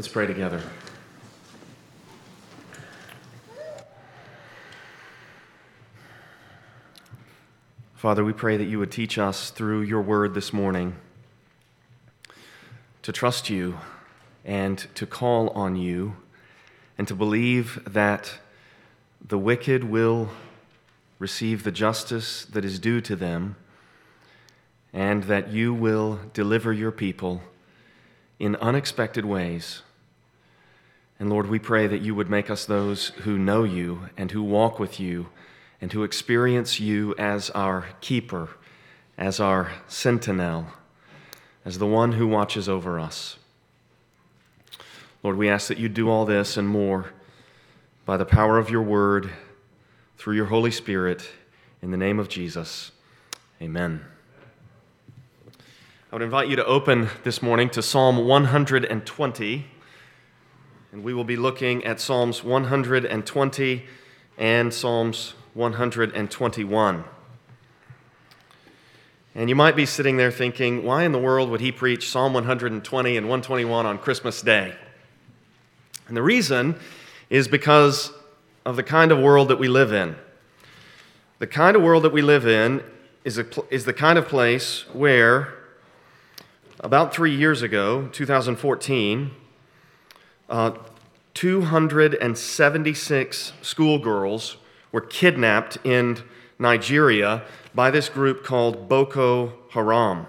Let's pray together. Father, we pray that you would teach us through your word this morning to trust you and to call on you and to believe that the wicked will receive the justice that is due to them and that you will deliver your people in unexpected ways. And Lord, we pray that you would make us those who know you and who walk with you and who experience you as our keeper, as our sentinel, as the one who watches over us. Lord, we ask that you do all this and more by the power of your word, through your Holy Spirit, in the name of Jesus. Amen. I would invite you to open this morning to Psalm 120. And we will be looking at Psalms 120 and Psalms 121. And you might be sitting there thinking, why in the world would he preach Psalm 120 and 121 on Christmas Day? And the reason is because of the kind of world that we live in. The kind of world that we live in is, a, is the kind of place where, about three years ago, 2014, uh, 276 schoolgirls were kidnapped in Nigeria by this group called Boko Haram.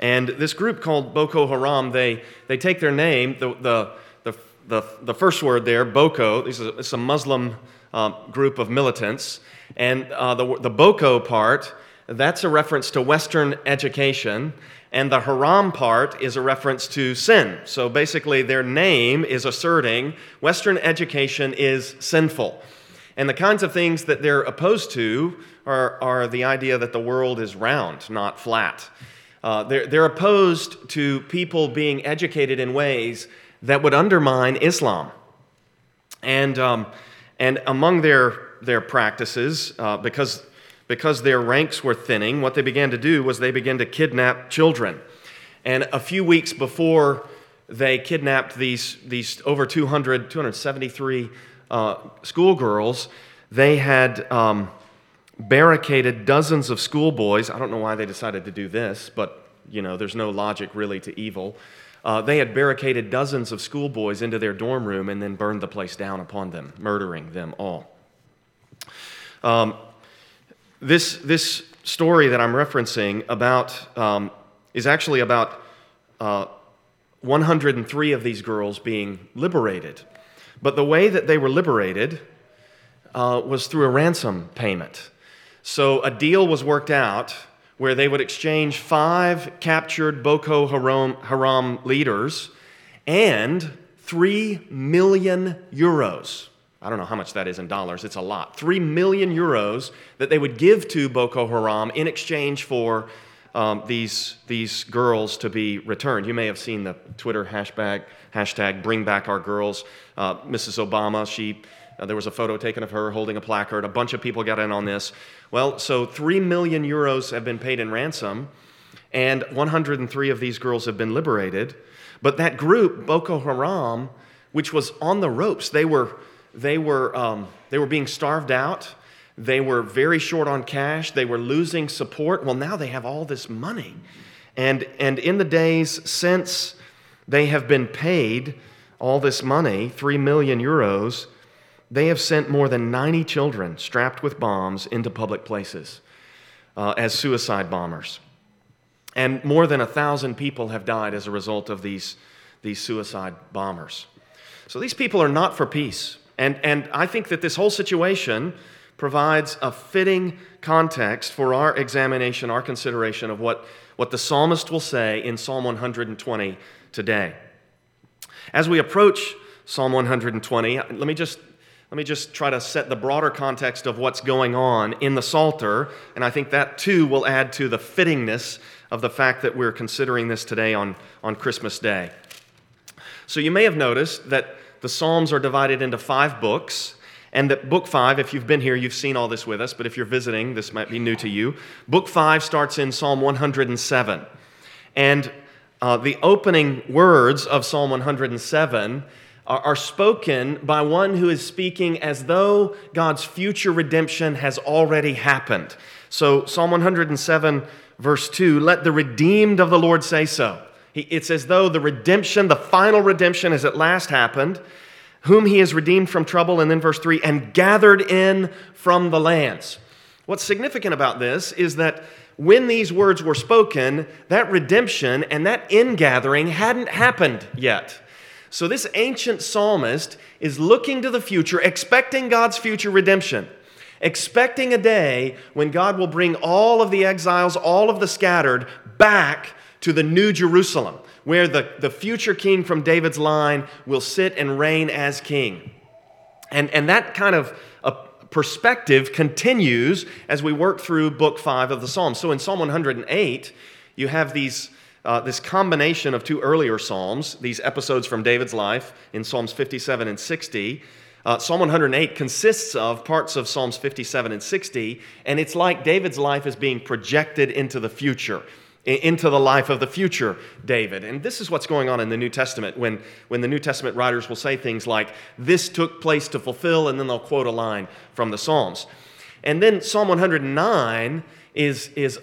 And this group called Boko Haram, they, they take their name, the, the, the, the, the first word there, Boko, this is a, it's a Muslim uh, group of militants. And uh, the, the Boko part, that's a reference to Western education. And the haram part is a reference to sin. So basically, their name is asserting Western education is sinful. And the kinds of things that they're opposed to are, are the idea that the world is round, not flat. Uh, they're, they're opposed to people being educated in ways that would undermine Islam. And, um, and among their, their practices, uh, because because their ranks were thinning, what they began to do was they began to kidnap children. And a few weeks before they kidnapped these, these over 200, 273 uh, schoolgirls, they had um, barricaded dozens of schoolboys. I don't know why they decided to do this, but you know, there's no logic really to evil. Uh, they had barricaded dozens of schoolboys into their dorm room and then burned the place down upon them, murdering them all. Um, this, this story that I'm referencing about um, is actually about uh, 103 of these girls being liberated. But the way that they were liberated uh, was through a ransom payment. So a deal was worked out where they would exchange five captured Boko Haram, Haram leaders and three million euros. I don't know how much that is in dollars, it's a lot. Three million euros that they would give to Boko Haram in exchange for um, these, these girls to be returned. You may have seen the Twitter hashtag, hashtag bring back our girls. Uh, Mrs. Obama, she, uh, there was a photo taken of her holding a placard. A bunch of people got in on this. Well, so 3 million euros have been paid in ransom, and 103 of these girls have been liberated. But that group, Boko Haram, which was on the ropes, they were they were, um, they were being starved out. They were very short on cash. They were losing support. Well, now they have all this money. And, and in the days since they have been paid all this money, 3 million euros, they have sent more than 90 children strapped with bombs into public places uh, as suicide bombers. And more than a thousand people have died as a result of these, these suicide bombers. So these people are not for peace. And, and I think that this whole situation provides a fitting context for our examination, our consideration of what, what the psalmist will say in Psalm 120 today. As we approach Psalm 120, let me just let me just try to set the broader context of what's going on in the Psalter, and I think that too will add to the fittingness of the fact that we're considering this today on, on Christmas Day. So you may have noticed that the Psalms are divided into five books. And that book five, if you've been here, you've seen all this with us, but if you're visiting, this might be new to you. Book five starts in Psalm 107. And uh, the opening words of Psalm 107 are, are spoken by one who is speaking as though God's future redemption has already happened. So, Psalm 107, verse 2 let the redeemed of the Lord say so. It's as though the redemption, the final redemption, has at last happened, whom he has redeemed from trouble. And then verse 3 and gathered in from the lands. What's significant about this is that when these words were spoken, that redemption and that ingathering hadn't happened yet. So, this ancient psalmist is looking to the future, expecting God's future redemption, expecting a day when God will bring all of the exiles, all of the scattered, back to the New Jerusalem, where the, the future king from David's line will sit and reign as king. And, and that kind of a perspective continues as we work through book five of the Psalms. So in Psalm 108, you have these uh, this combination of two earlier Psalms, these episodes from David's life in Psalms 57 and 60. Uh, Psalm 108 consists of parts of Psalms 57 and 60, and it's like David's life is being projected into the future, into the life of the future David. And this is what's going on in the New Testament when, when the New Testament writers will say things like, This took place to fulfill, and then they'll quote a line from the Psalms. And then Psalm 109 is, is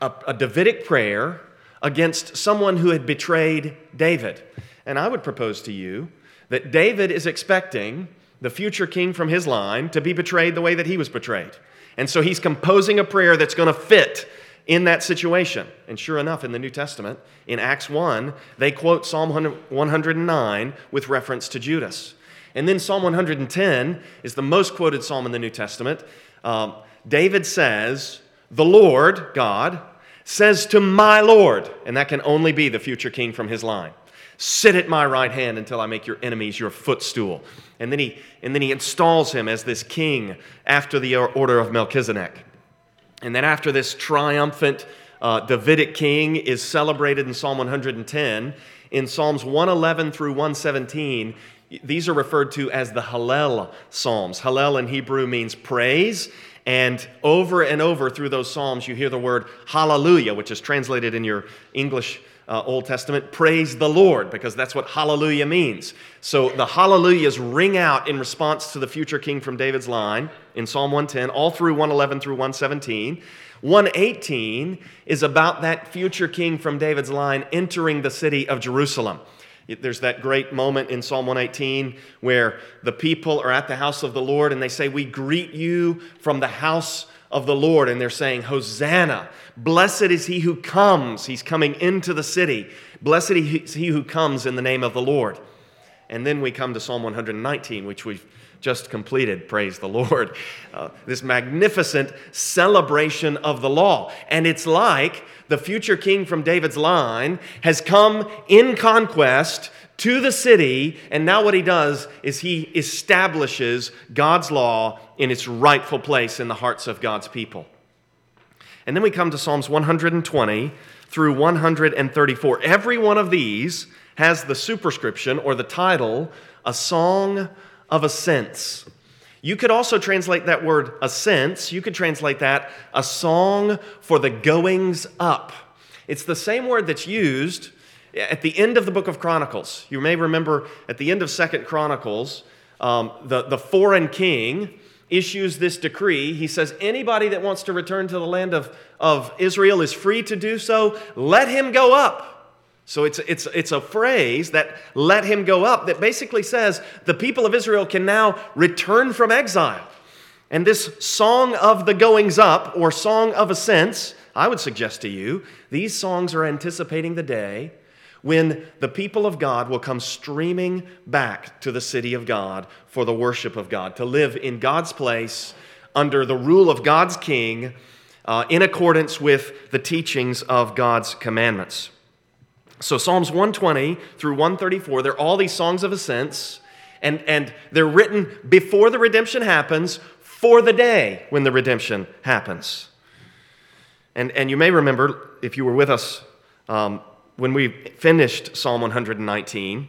a, a Davidic prayer against someone who had betrayed David. And I would propose to you that David is expecting the future king from his line to be betrayed the way that he was betrayed. And so he's composing a prayer that's going to fit in that situation. And sure enough, in the New Testament, in Acts 1, they quote Psalm 109 with reference to Judas. And then Psalm 110 is the most quoted psalm in the New Testament. Um, David says, The Lord, God, says to my Lord, and that can only be the future king from his line, sit at my right hand until I make your enemies your footstool. And then he, and then he installs him as this king after the order of Melchizedek. And then after this triumphant uh, Davidic king is celebrated in Psalm 110, in Psalms 111 through 117, these are referred to as the Hallel Psalms. Hallel in Hebrew means praise, and over and over through those Psalms, you hear the word hallelujah, which is translated in your English uh, Old Testament, praise the Lord, because that's what hallelujah means. So the hallelujahs ring out in response to the future king from David's line in Psalm 110, all through 111 through 117. 118 is about that future king from David's line entering the city of Jerusalem. There's that great moment in Psalm 118 where the people are at the house of the Lord and they say, We greet you from the house of the Lord. And they're saying, Hosanna. Blessed is he who comes. He's coming into the city. Blessed is he who comes in the name of the Lord. And then we come to Psalm 119, which we've just completed, praise the Lord. Uh, this magnificent celebration of the law. And it's like the future king from David's line has come in conquest to the city, and now what he does is he establishes God's law in its rightful place in the hearts of God's people. And then we come to Psalms 120 through 134. Every one of these has the superscription or the title, A Song of Ascents. You could also translate that word ascents, you could translate that a song for the goings up. It's the same word that's used at the end of the book of Chronicles. You may remember at the end of Second Chronicles, um, the, the foreign king issues this decree. He says, Anybody that wants to return to the land of, of Israel is free to do so. Let him go up. So it's, it's, it's a phrase that let him go up that basically says the people of Israel can now return from exile. And this song of the goings up or song of ascents, I would suggest to you, these songs are anticipating the day when the people of God will come streaming back to the city of God for the worship of God, to live in God's place under the rule of God's king uh, in accordance with the teachings of God's commandments. So, Psalms 120 through 134, they're all these songs of ascents, and, and they're written before the redemption happens for the day when the redemption happens. And, and you may remember, if you were with us um, when we finished Psalm 119,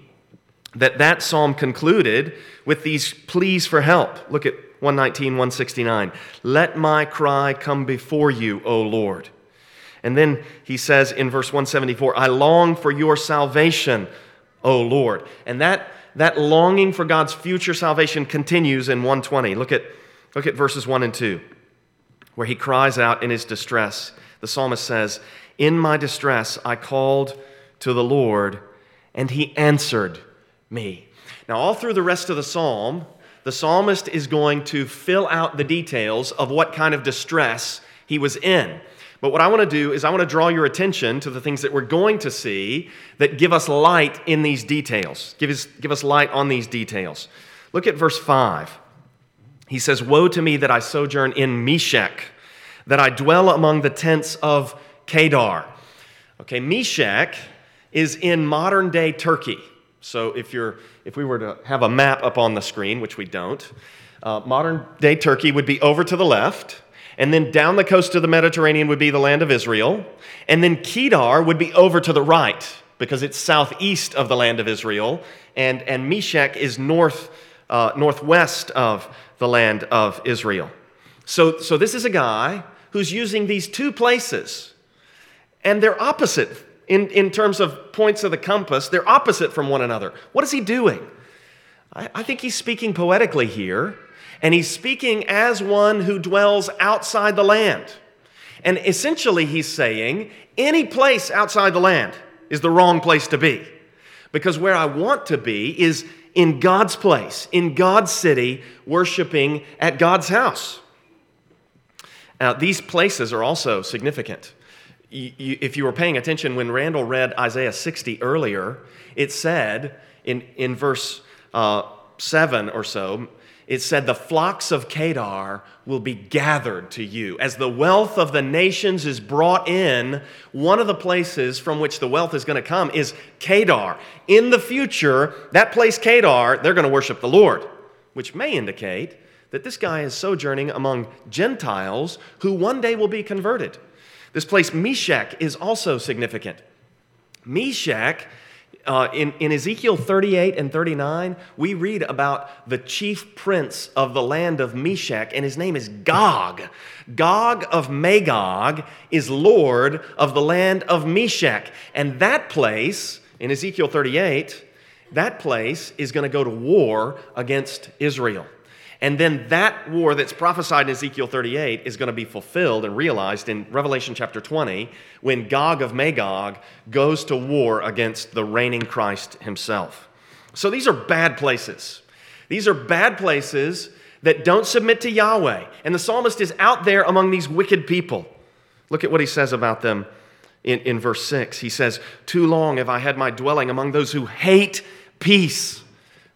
that that psalm concluded with these pleas for help. Look at 119, 169. Let my cry come before you, O Lord. And then he says in verse 174, I long for your salvation, O Lord. And that, that longing for God's future salvation continues in 120. Look at, look at verses 1 and 2, where he cries out in his distress. The psalmist says, In my distress I called to the Lord, and he answered me. Now, all through the rest of the psalm, the psalmist is going to fill out the details of what kind of distress he was in. But what I want to do is I want to draw your attention to the things that we're going to see that give us light in these details. Give us, give us light on these details. Look at verse 5. He says, Woe to me that I sojourn in Meshech, that I dwell among the tents of Kedar. Okay, Meshech is in modern day Turkey. So if, you're, if we were to have a map up on the screen, which we don't, uh, modern day Turkey would be over to the left, and then down the coast of the Mediterranean would be the land of Israel, and then Kedar would be over to the right because it's southeast of the land of Israel, and, and Meshech is north, uh, northwest of the land of Israel. So, so this is a guy who's using these two places, and they're opposite in, in terms of points of the compass, they're opposite from one another. What is he doing? I, I think he's speaking poetically here, and he's speaking as one who dwells outside the land. And essentially, he's saying any place outside the land is the wrong place to be. Because where I want to be is in God's place, in God's city, worshiping at God's house. Now, these places are also significant you, if you were paying attention when Randall read Isaiah 60 earlier, it said in, in verse uh, 7 or so, it said, The flocks of Kedar will be gathered to you. As the wealth of the nations is brought in, one of the places from which the wealth is going to come is Kedar. In the future, that place, Kedar, they're going to worship the Lord, which may indicate that this guy is sojourning among Gentiles who one day will be converted. This place, Meshech, is also significant. Meshech, uh, in, in Ezekiel 38 and 39, we read about the chief prince of the land of Meshech, and his name is Gog. Gog of Magog is lord of the land of Meshech. And that place, in Ezekiel 38, that place is going to go to war against Israel. And then that war that's prophesied in Ezekiel 38 is going to be fulfilled and realized in Revelation chapter 20 when Gog of Magog goes to war against the reigning Christ himself. So these are bad places. These are bad places that don't submit to Yahweh. And the psalmist is out there among these wicked people. Look at what he says about them in, in verse 6. He says, Too long have I had my dwelling among those who hate peace.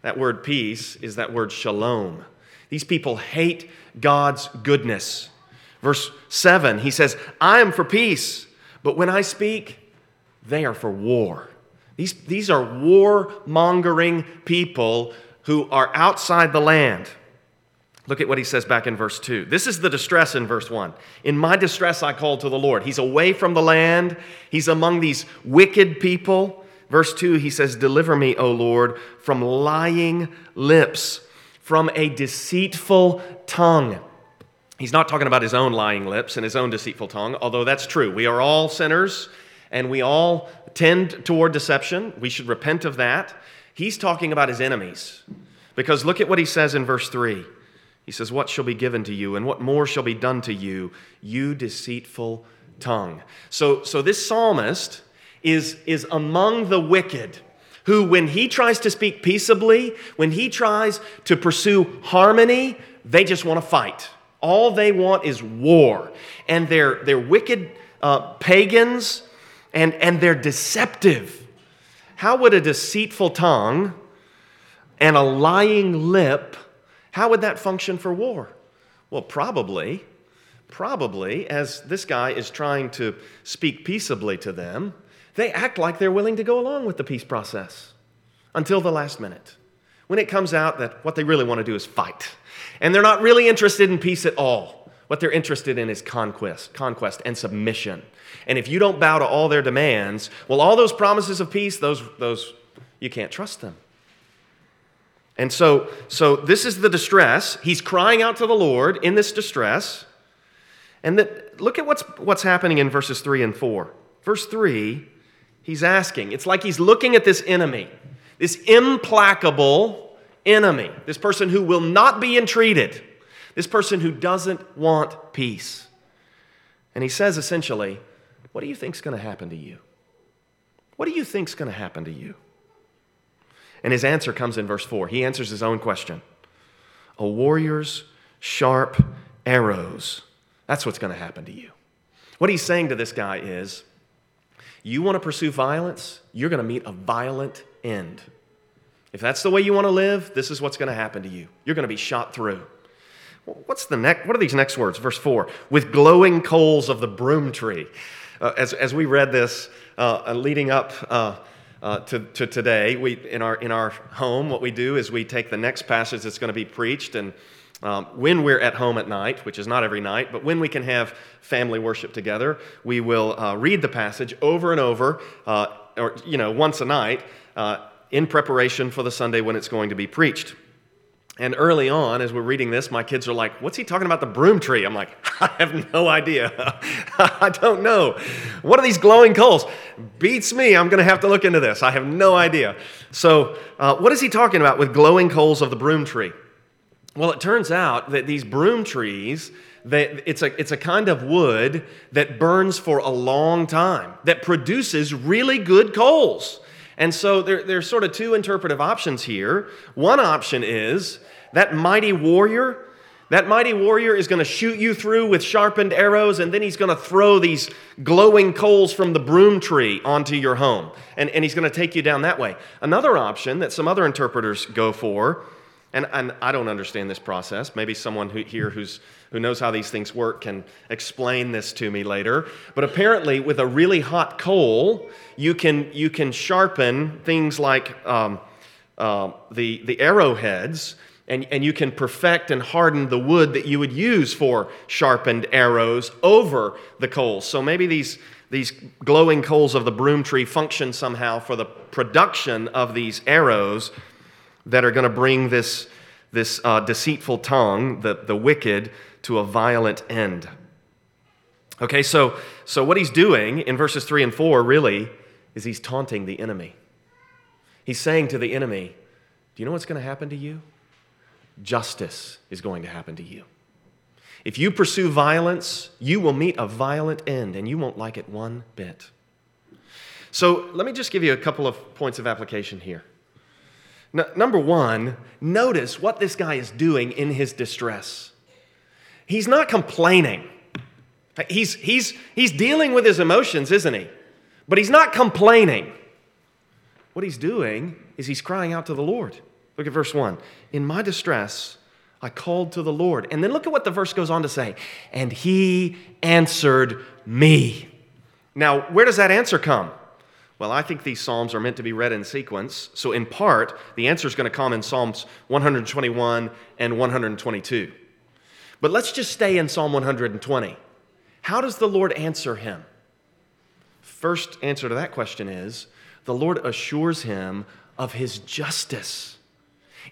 That word peace is that word shalom. These people hate God's goodness. Verse 7, he says, I am for peace, but when I speak, they are for war. These, these are war mongering people who are outside the land. Look at what he says back in verse 2. This is the distress in verse 1. In my distress, I called to the Lord. He's away from the land, he's among these wicked people. Verse 2, he says, Deliver me, O Lord, from lying lips from a deceitful tongue. He's not talking about his own lying lips and his own deceitful tongue, although that's true. We are all sinners and we all tend toward deception. We should repent of that. He's talking about his enemies. Because look at what he says in verse 3. He says, What shall be given to you, and what more shall be done to you, you deceitful tongue? So, so this psalmist is, is among the wicked who, when he tries to speak peaceably, when he tries to pursue harmony, they just want to fight. All they want is war. And they're, they're wicked uh, pagans and, and they're deceptive. How would a deceitful tongue and a lying lip, how would that function for war? Well, probably, probably, as this guy is trying to speak peaceably to them, they act like they're willing to go along with the peace process until the last minute when it comes out that what they really want to do is fight. And they're not really interested in peace at all. What they're interested in is conquest, conquest and submission. And if you don't bow to all their demands, well, all those promises of peace, those, those you can't trust them. And so, so this is the distress. He's crying out to the Lord in this distress. And that, look at what's, what's happening in verses 3 and 4. Verse 3, he's asking, it's like he's looking at this enemy, this implacable enemy, this person who will not be entreated, this person who doesn't want peace. And he says essentially, What do you think's going to happen to you? What do you think's going to happen to you? And his answer comes in verse 4. He answers his own question A warrior's sharp arrows. That's what's going to happen to you. What he's saying to this guy is you want to pursue violence, you're going to meet a violent end. If that's the way you want to live, this is what's going to happen to you. You're going to be shot through. What's the next? What are these next words? Verse 4 with glowing coals of the broom tree. Uh, as, as we read this uh, leading up uh, uh, to, to today, we, in, our, in our home, what we do is we take the next passage that's going to be preached, and um, when we're at home at night, which is not every night, but when we can have family worship together, we will uh, read the passage over and over, uh, or, you know, once a night in preparation for the Sunday when it's going to be preached. And early on, as we're reading this, my kids are like, What's he talking about the broom tree? I'm like, I have no idea. I don't know. What are these glowing coals? Beats me. I'm going to have to look into this. I have no idea. So, uh, what is he talking about with glowing coals of the broom tree? Well, it turns out that these broom trees, they, it's, a, it's a kind of wood that burns for a long time, that produces really good coals. And so there, there's sort of two interpretive options here. One option is that mighty warrior, that mighty warrior is going to shoot you through with sharpened arrows, and then he's going to throw these glowing coals from the broom tree onto your home. And, and he's going to take you down that way. Another option that some other interpreters go for, and, and I don't understand this process, maybe someone who, here who's who knows how these things work can explain this to me later. But apparently, with a really hot coal, you can, you can sharpen things like um, uh, the, the arrowheads, and, and you can perfect and harden the wood that you would use for sharpened arrows over the coals. So maybe these, these glowing coals of the broom tree function somehow for the production of these arrows that are going to bring this, this uh, deceitful tongue, the, the wicked, to a violent end. Okay, so, so what he's doing in verses 3 and 4 really is he's taunting the enemy. He's saying to the enemy, Do you know what's going to happen to you? Justice is going to happen to you. If you pursue violence, you will meet a violent end and you won't like it one bit. So let me just give you a couple of points of application here. Number one, notice what this guy is doing in his distress. He's not complaining. He's, he's, he's dealing with his emotions, isn't he? But he's not complaining. What he's doing is he's crying out to the Lord. Look at verse 1. In my distress, I called to the Lord. And then look at what the verse goes on to say. And he answered me. Now, where does that answer come? Well, I think these Psalms are meant to be read in sequence. So, in part, the answer is going to come in Psalms 121 and 122. But let's just stay in Psalm 120. How does the Lord answer him? First answer to that question is the Lord assures him of his justice.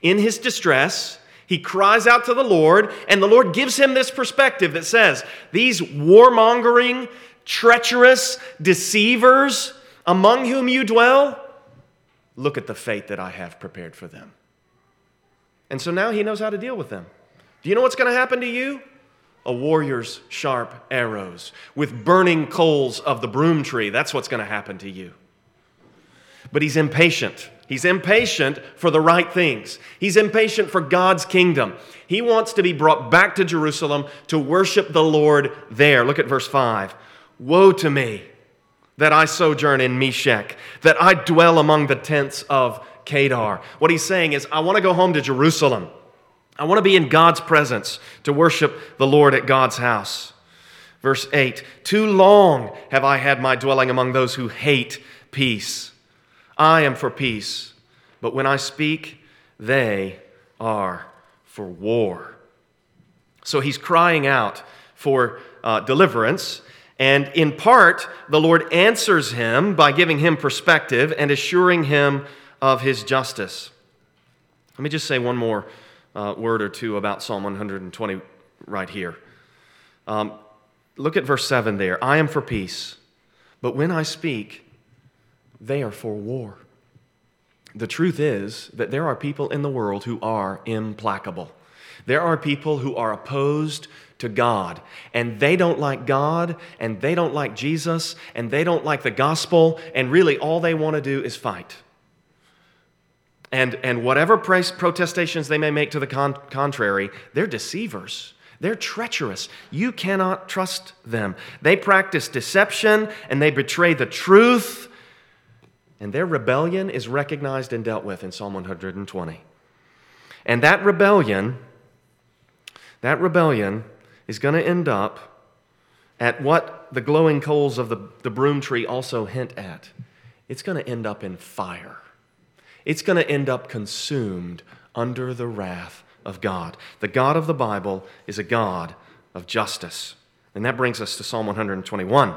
In his distress, he cries out to the Lord, and the Lord gives him this perspective that says, These warmongering, treacherous deceivers among whom you dwell, look at the fate that I have prepared for them. And so now he knows how to deal with them. Do you know what's going to happen to you? A warrior's sharp arrows with burning coals of the broom tree. That's what's going to happen to you. But he's impatient. He's impatient for the right things. He's impatient for God's kingdom. He wants to be brought back to Jerusalem to worship the Lord there. Look at verse 5. Woe to me that I sojourn in Meshech, that I dwell among the tents of Kedar. What he's saying is, I want to go home to Jerusalem. I want to be in God's presence to worship the Lord at God's house. Verse 8 Too long have I had my dwelling among those who hate peace. I am for peace, but when I speak, they are for war. So he's crying out for uh, deliverance. And in part, the Lord answers him by giving him perspective and assuring him of his justice. Let me just say one more uh, word or two about Psalm 120 right here. Um, Look at verse 7 there. I am for peace, but when I speak, they are for war. The truth is that there are people in the world who are implacable. There are people who are opposed to God, and they don't like God, and they don't like Jesus, and they don't like the gospel, and really all they want to do is fight. And, and whatever protestations they may make to the con- contrary, they're deceivers. They're treacherous. You cannot trust them. They practice deception and they betray the truth. And their rebellion is recognized and dealt with in Psalm 120. And that rebellion, that rebellion is going to end up at what the glowing coals of the, the broom tree also hint at. It's going to end up in fire it's going to end up consumed under the wrath of God. The God of the Bible is a God of justice. And that brings us to Psalm 121.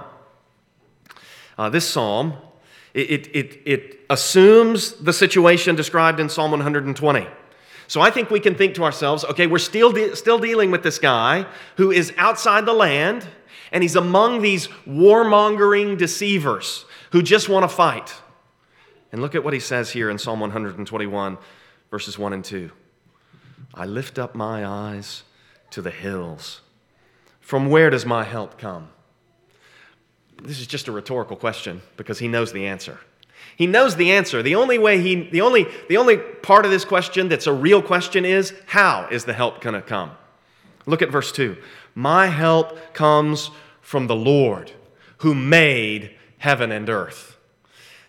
Uh, this psalm, it, it, it assumes the situation described in Psalm 120. So I think we can think to ourselves, okay, we're still, de- still dealing with this guy who is outside the land, and he's among these warmongering deceivers who just want to fight. And look at what he says here in Psalm 121, verses 1 and 2. I lift up my eyes to the hills. From where does my help come? This is just a rhetorical question because he knows the answer. He knows the answer. The only way he the only the only part of this question that's a real question is how is the help going to come? Look at verse 2. My help comes from the Lord who made heaven and earth.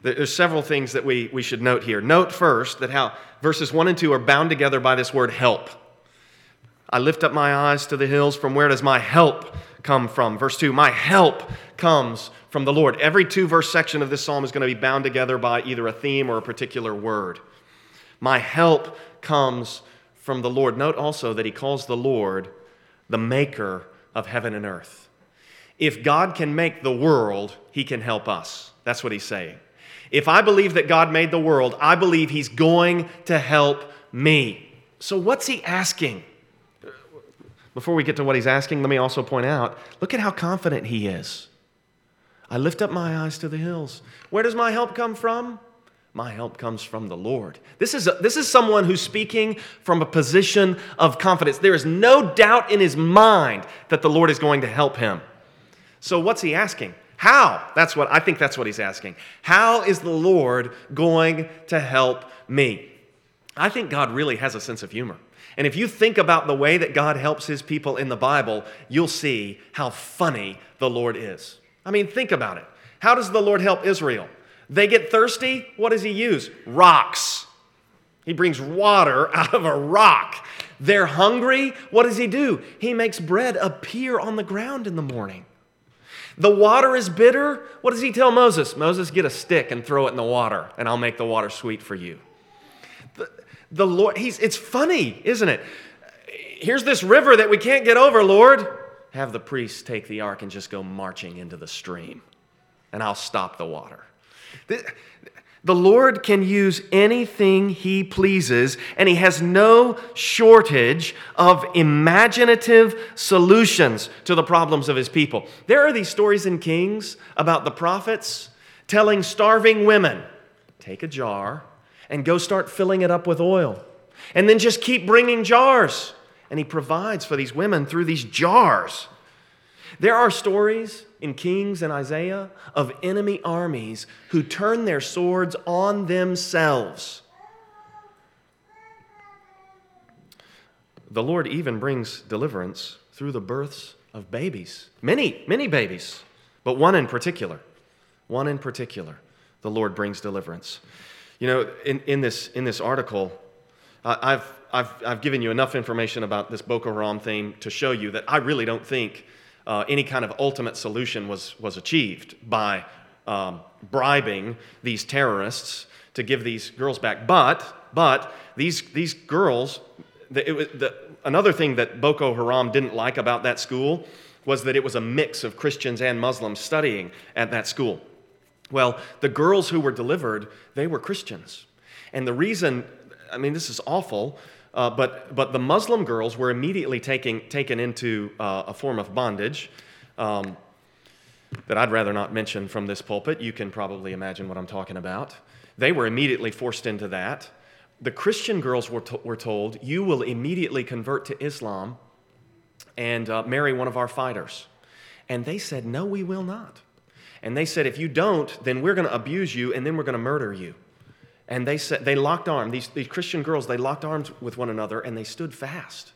There's several things that we, we should note here. Note first that how verses 1 and 2 are bound together by this word help. I lift up my eyes to the hills. From where does my help come from? Verse 2 My help comes from the Lord. Every two verse section of this psalm is going to be bound together by either a theme or a particular word. My help comes from the Lord. Note also that he calls the Lord the maker of heaven and earth. If God can make the world, he can help us. That's what he's saying. If I believe that God made the world, I believe He's going to help me. So, what's He asking? Before we get to what He's asking, let me also point out look at how confident He is. I lift up my eyes to the hills. Where does my help come from? My help comes from the Lord. This is, a, this is someone who's speaking from a position of confidence. There is no doubt in his mind that the Lord is going to help him. So, what's he asking? How? That's what I think that's what he's asking. How is the Lord going to help me? I think God really has a sense of humor. And if you think about the way that God helps his people in the Bible, you'll see how funny the Lord is. I mean, think about it. How does the Lord help Israel? They get thirsty. What does he use? Rocks. He brings water out of a rock. They're hungry. What does he do? He makes bread appear on the ground in the morning. The water is bitter. What does he tell Moses? Moses, get a stick and throw it in the water, and I'll make the water sweet for you. The, the Lord, he's, it's funny, isn't it? Here's this river that we can't get over, Lord. Have the priests take the ark and just go marching into the stream, and I'll stop the water. The Lord can use anything He pleases, and He has no shortage of imaginative solutions to the problems of His people. There are these stories in Kings about the prophets telling starving women, take a jar and go start filling it up with oil, and then just keep bringing jars. And He provides for these women through these jars. There are stories in Kings and Isaiah of enemy armies who turn their swords on themselves. The Lord even brings deliverance through the births of babies. Many, many babies, but one in particular. One in particular, the Lord brings deliverance. You know, in, in, this, in this article, I've, I've, I've given you enough information about this Boko Haram thing to show you that I really don't think uh, any kind of ultimate solution was, was achieved by um, bribing these terrorists to give these girls back. But, but these, these girls, the, it, the, another thing that Boko Haram didn't like about that school was that it was a mix of Christians and Muslims studying at that school. Well, the girls who were delivered, they were Christians. And the reason, I mean, this is awful, uh, but, but the Muslim girls were immediately taking, taken into uh, a form of bondage. um, that I'd rather not mention from this pulpit. You can probably imagine what I'm talking about. They were immediately forced into that. The Christian girls were, to- were told, You will immediately convert to Islam and uh, marry one of our fighters. And they said, No, we will not. And they said, If you don't, then we're going to abuse you and then we're going to murder you. And they said, they locked arms. These, these Christian girls, they locked arms with one another and they stood fast.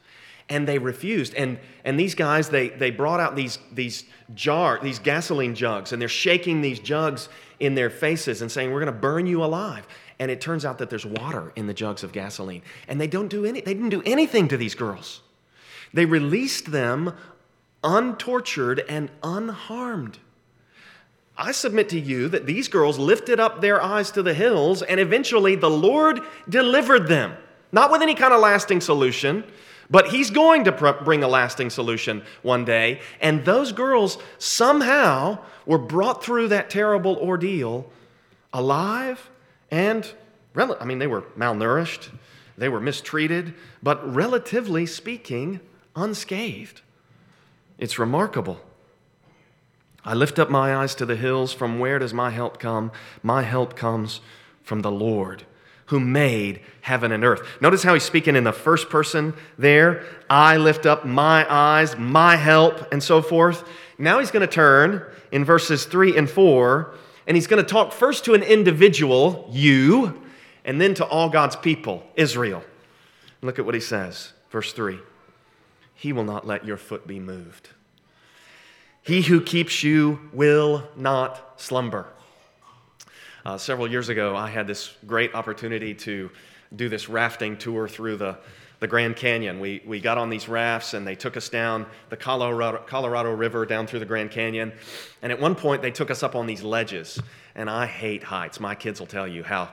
And they refused. And, and these guys, they, they brought out these, these jar, these gasoline jugs, and they're shaking these jugs in their faces and saying, We're going to burn you alive. And it turns out that there's water in the jugs of gasoline. And they don't do any, they didn't do anything to these girls. They released them untortured and unharmed. I submit to you that these girls lifted up their eyes to the hills and eventually the Lord delivered them. Not with any kind of lasting solution, but He's going to pr- bring a lasting solution one day. And those girls somehow were brought through that terrible ordeal alive and, rel- I mean, they were malnourished, they were mistreated, but relatively speaking, unscathed. It's remarkable. I lift up my eyes to the hills. From where does my help come? My help comes from the Lord who made heaven and earth. Notice how he's speaking in the first person there. I lift up my eyes, my help, and so forth. Now he's going to turn in verses 3 and 4, and he's going to talk first to an individual, you, and then to all God's people, Israel. Look at what he says, verse 3 He will not let your foot be moved. He who keeps you will not slumber. Uh, several years ago, I had this great opportunity to do this rafting tour through the, the Grand Canyon. We, we got on these rafts and they took us down the Colorado, Colorado River down through the Grand Canyon. And at one point, they took us up on these ledges. And I hate heights. My kids will tell you how,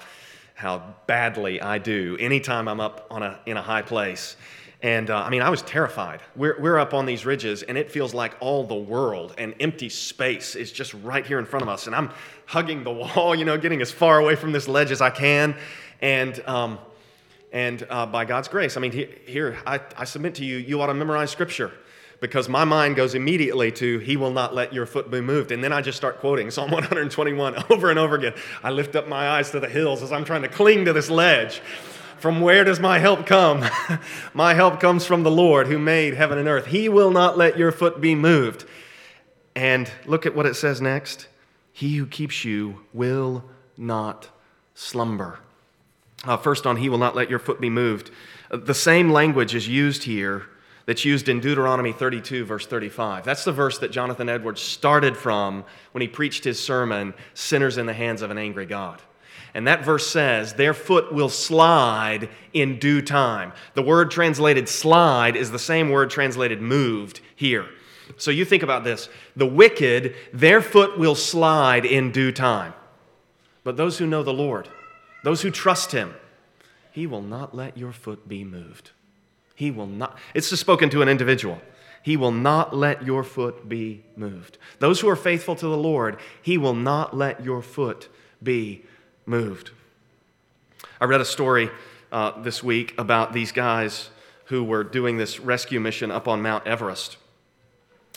how badly I do anytime I'm up on a, in a high place. And uh, I mean, I was terrified. We're, we're up on these ridges, and it feels like all the world and empty space is just right here in front of us. And I'm hugging the wall, you know, getting as far away from this ledge as I can. And, um, and uh, by God's grace, I mean, he, here, I, I submit to you, you ought to memorize scripture because my mind goes immediately to he will not let your foot be moved and then i just start quoting psalm 121 over and over again i lift up my eyes to the hills as i'm trying to cling to this ledge from where does my help come? my help comes from the Lord who made heaven and earth. He will not let your foot be moved. And look at what it says next He who keeps you will not slumber. Uh, first on, He will not let your foot be moved. Uh, the same language is used here that's used in Deuteronomy 32, verse 35. That's the verse that Jonathan Edwards started from when he preached his sermon, Sinners in the Hands of an Angry God. And that verse says, Their foot will slide in due time. The word translated slide is the same word translated moved here. So you think about this the wicked, their foot will slide in due time. But those who know the Lord, those who trust Him, He will not let your foot be moved. He will not. It's just spoken to an individual. He will not let your foot be moved. Those who are faithful to the Lord, He will not let your foot be moved. I read a story uh, this week about these guys who were doing this rescue mission up on Mount Everest.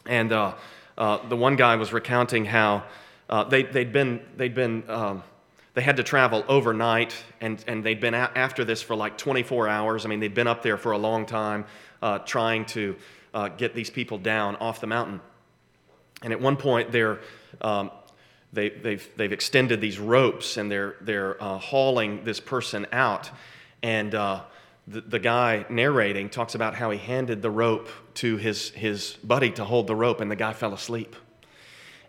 And uh, uh, the one guy was recounting how uh, they, they'd been, they'd been um, they had to travel overnight, and, and they'd been a- after this for like 24 hours. I mean, they'd been up there for a long time uh, trying to uh, get these people down off the mountain. And at one point, they're, um, they, have they've, they've extended these ropes and they're, they're uh, hauling this person out. And uh, the, the guy narrating talks about how he handed the rope to his, his buddy to hold the rope, and the guy fell asleep.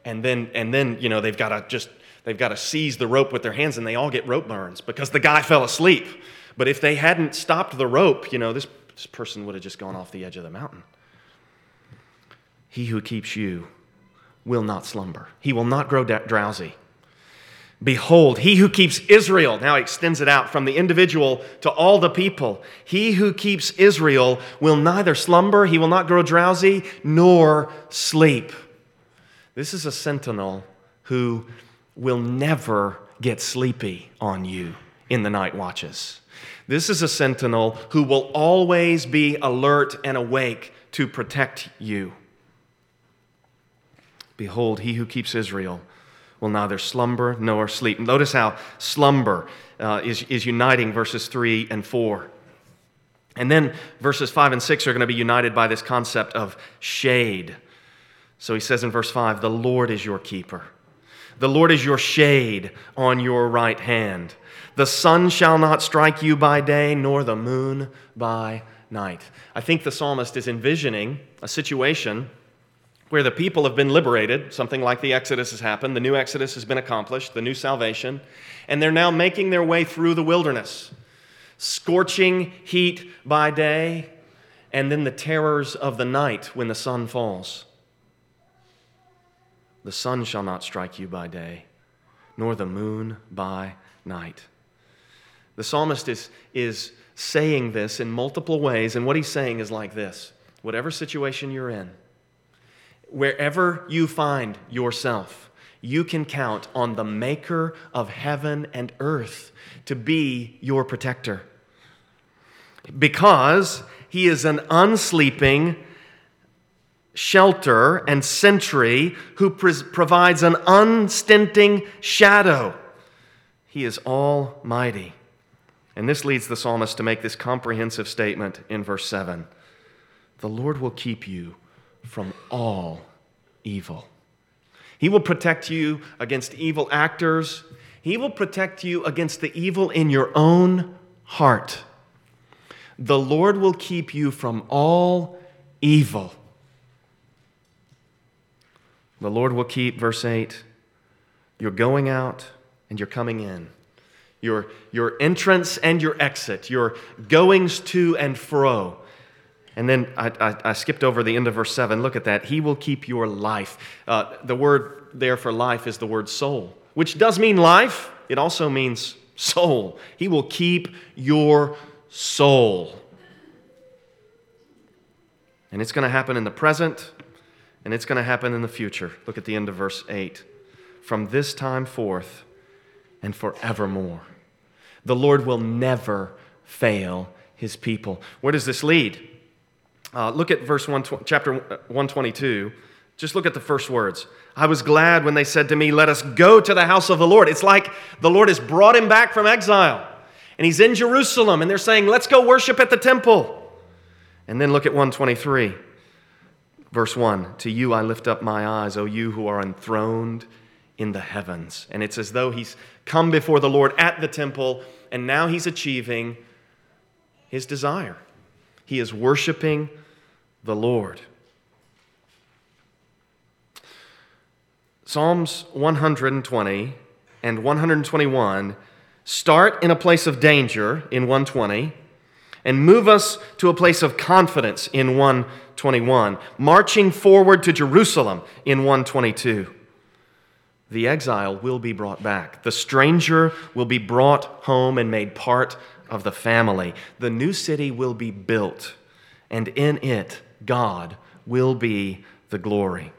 And then, and then you know, they've got to just they've got to seize the rope with their hands, and they all get rope burns because the guy fell asleep. But if they hadn't stopped the rope, you know, this, this person would have just gone off the edge of the mountain. He who keeps you will not slumber, he will not grow drowsy. Behold, he who keeps Israel, now he extends it out from the individual to all the people. He who keeps Israel will neither slumber, he will not grow drowsy, nor sleep. This is a sentinel who will never get sleepy on you in the night watches. This is a sentinel who will always be alert and awake to protect you. Behold, he who keeps Israel will neither slumber nor sleep. Notice how slumber uh, is, is uniting verses 3 and 4. And then verses 5 and 6 are going to be united by this concept of shade. So he says in verse 5 The Lord is your keeper, the Lord is your shade on your right hand. The sun shall not strike you by day, nor the moon by night. I think the psalmist is envisioning a situation where the people have been liberated, something like the Exodus has happened, the new Exodus has been accomplished, the new salvation, and they're now making their way through the wilderness scorching heat by day, and then the terrors of the night when the sun falls. The sun shall not strike you by day, nor the moon by night. The psalmist is, is saying this in multiple ways, and what he's saying is like this whatever situation you're in, wherever you find yourself, you can count on the maker of heaven and earth to be your protector because he is an unsleeping shelter and sentry who provides an unstinting shadow. He is almighty. And this leads the psalmist to make this comprehensive statement in verse 7 The Lord will keep you from all evil. He will protect you against evil actors. He will protect you against the evil in your own heart. The Lord will keep you from all evil. The Lord will keep, verse 8, your going out and your coming in, your, your entrance and your exit, your goings to and fro. And then I, I, I, skipped over the end of verse 7. Look at that. He will keep your life. Uh, the word there for life is the word soul, which does mean life. It also means soul. He will keep your soul. And it's going to happen in the present, and it's going to happen in the future. Look at the end of verse 8. From this time forth and forevermore, the Lord will never fail his people. Where does this lead? Uh, look at verse 1, chapter 122. Just look at the first words. I was glad when they said to me, Let us go to the house of the Lord. It's like the Lord has brought him back from exile and he's in Jerusalem, and they're saying, Let's go worship at the temple. And then look at 123, verse 1 To you I lift up my eyes, O you who are enthroned in the heavens. And it's as though he's come before the Lord at the temple, and now he's achieving his desire. He is worshiping the Lord. Psalms 120 and 121 start in a place of danger in 120 and move us to a place of confidence in 121, marching forward to Jerusalem in 122. The exile will be brought back. The stranger will be brought home and made part of the family. The new city will be built, and in it, God will be the glory.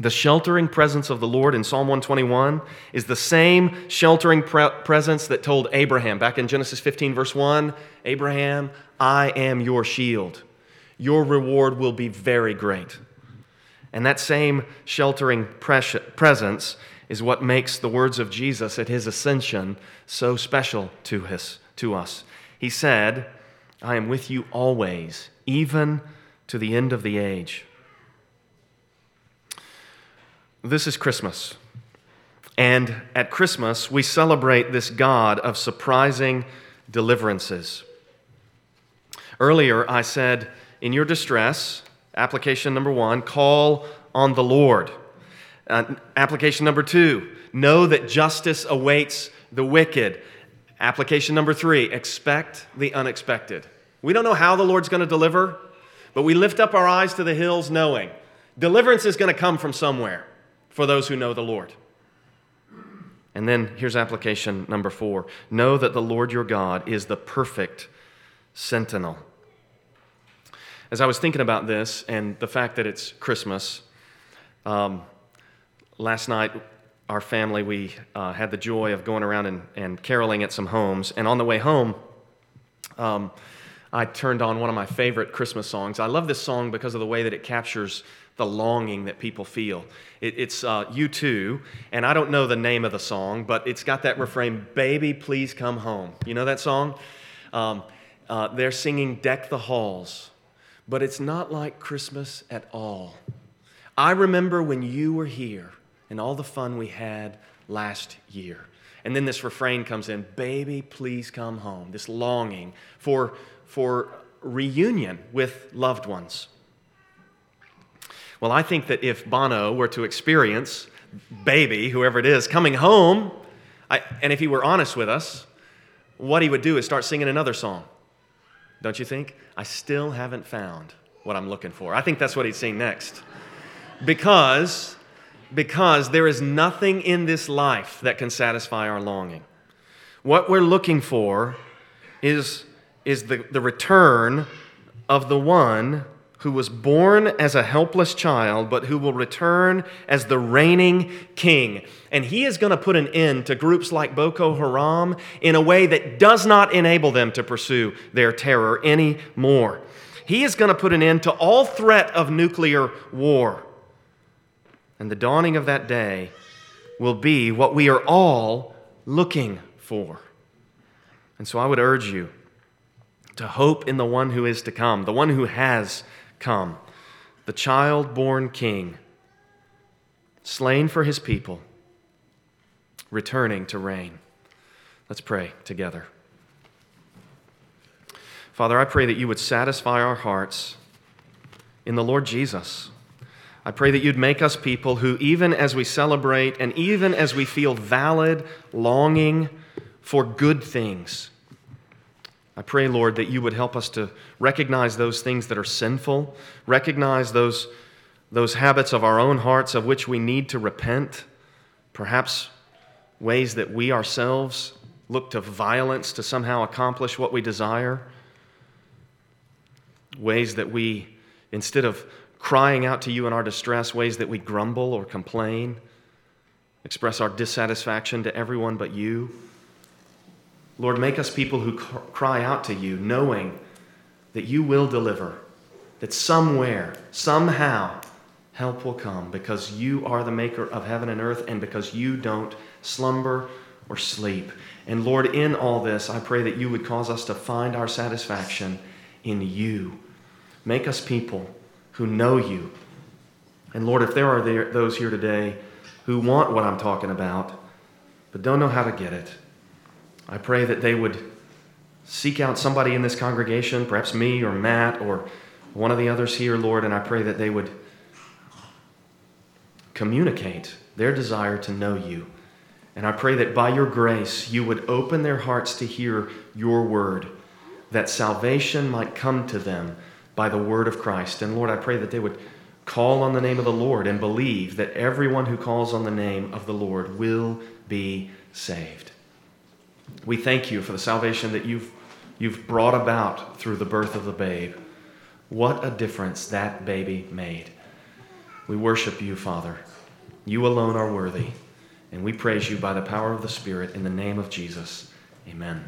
The sheltering presence of the Lord in Psalm 121 is the same sheltering pre- presence that told Abraham back in Genesis 15, verse 1 Abraham, I am your shield. Your reward will be very great. And that same sheltering presence is what makes the words of Jesus at his ascension so special to us. To us. He said, I am with you always, even to the end of the age. This is Christmas. And at Christmas, we celebrate this God of surprising deliverances. Earlier, I said, in your distress, application number one, call on the Lord. Uh, application number two, know that justice awaits the wicked. Application number three, expect the unexpected. We don't know how the Lord's going to deliver, but we lift up our eyes to the hills knowing deliverance is going to come from somewhere for those who know the Lord. And then here's application number four know that the Lord your God is the perfect sentinel. As I was thinking about this and the fact that it's Christmas, um, last night our family, we uh, had the joy of going around and, and caroling at some homes. And on the way home, um, I turned on one of my favorite Christmas songs. I love this song because of the way that it captures the longing that people feel. It, it's uh, U2, and I don't know the name of the song, but it's got that refrain, Baby, please come home. You know that song? Um, uh, they're singing Deck the Halls, but it's not like Christmas at all. I remember when you were here and all the fun we had last year. And then this refrain comes in Baby, please come home. This longing for, for reunion with loved ones. Well, I think that if Bono were to experience baby, whoever it is, coming home, I, and if he were honest with us, what he would do is start singing another song. Don't you think? I still haven't found what I'm looking for. I think that's what he'd sing next. Because, because there is nothing in this life that can satisfy our longing. What we're looking for is, is the, the return of the one who was born as a helpless child, but who will return as the reigning king. And he is going to put an end to groups like Boko Haram in a way that does not enable them to pursue their terror anymore. He is going to put an end to all threat of nuclear war. And the dawning of that day will be what we are all looking for. And so I would urge you to hope in the one who is to come, the one who has come, the child born king, slain for his people, returning to reign. Let's pray together. Father, I pray that you would satisfy our hearts in the Lord Jesus. I pray that you'd make us people who, even as we celebrate and even as we feel valid longing for good things, I pray, Lord, that you would help us to recognize those things that are sinful, recognize those, those habits of our own hearts of which we need to repent, perhaps ways that we ourselves look to violence to somehow accomplish what we desire, ways that we, instead of crying out to you in our distress, ways that we grumble or complain, express our dissatisfaction to everyone but you. Lord, make us people who cry out to you, knowing that you will deliver, that somewhere, somehow, help will come because you are the maker of heaven and earth and because you don't slumber or sleep. And Lord, in all this, I pray that you would cause us to find our satisfaction in you. Make us people who know you. And Lord, if there are those here today who want what I'm talking about, but don't know how to get it, I pray that they would seek out somebody in this congregation, perhaps me or Matt or one of the others here, Lord, and I pray that they would communicate their desire to know you. And I pray that by your grace, you would open their hearts to hear your word, that salvation might come to them by the word of Christ. And Lord, I pray that they would call on the name of the Lord and believe that everyone who calls on the name of the Lord will be saved. We thank you for the salvation that you've, you've brought about through the birth of the babe. What a difference that baby made. We worship you, Father. You alone are worthy. And we praise you by the power of the Spirit in the name of Jesus. Amen.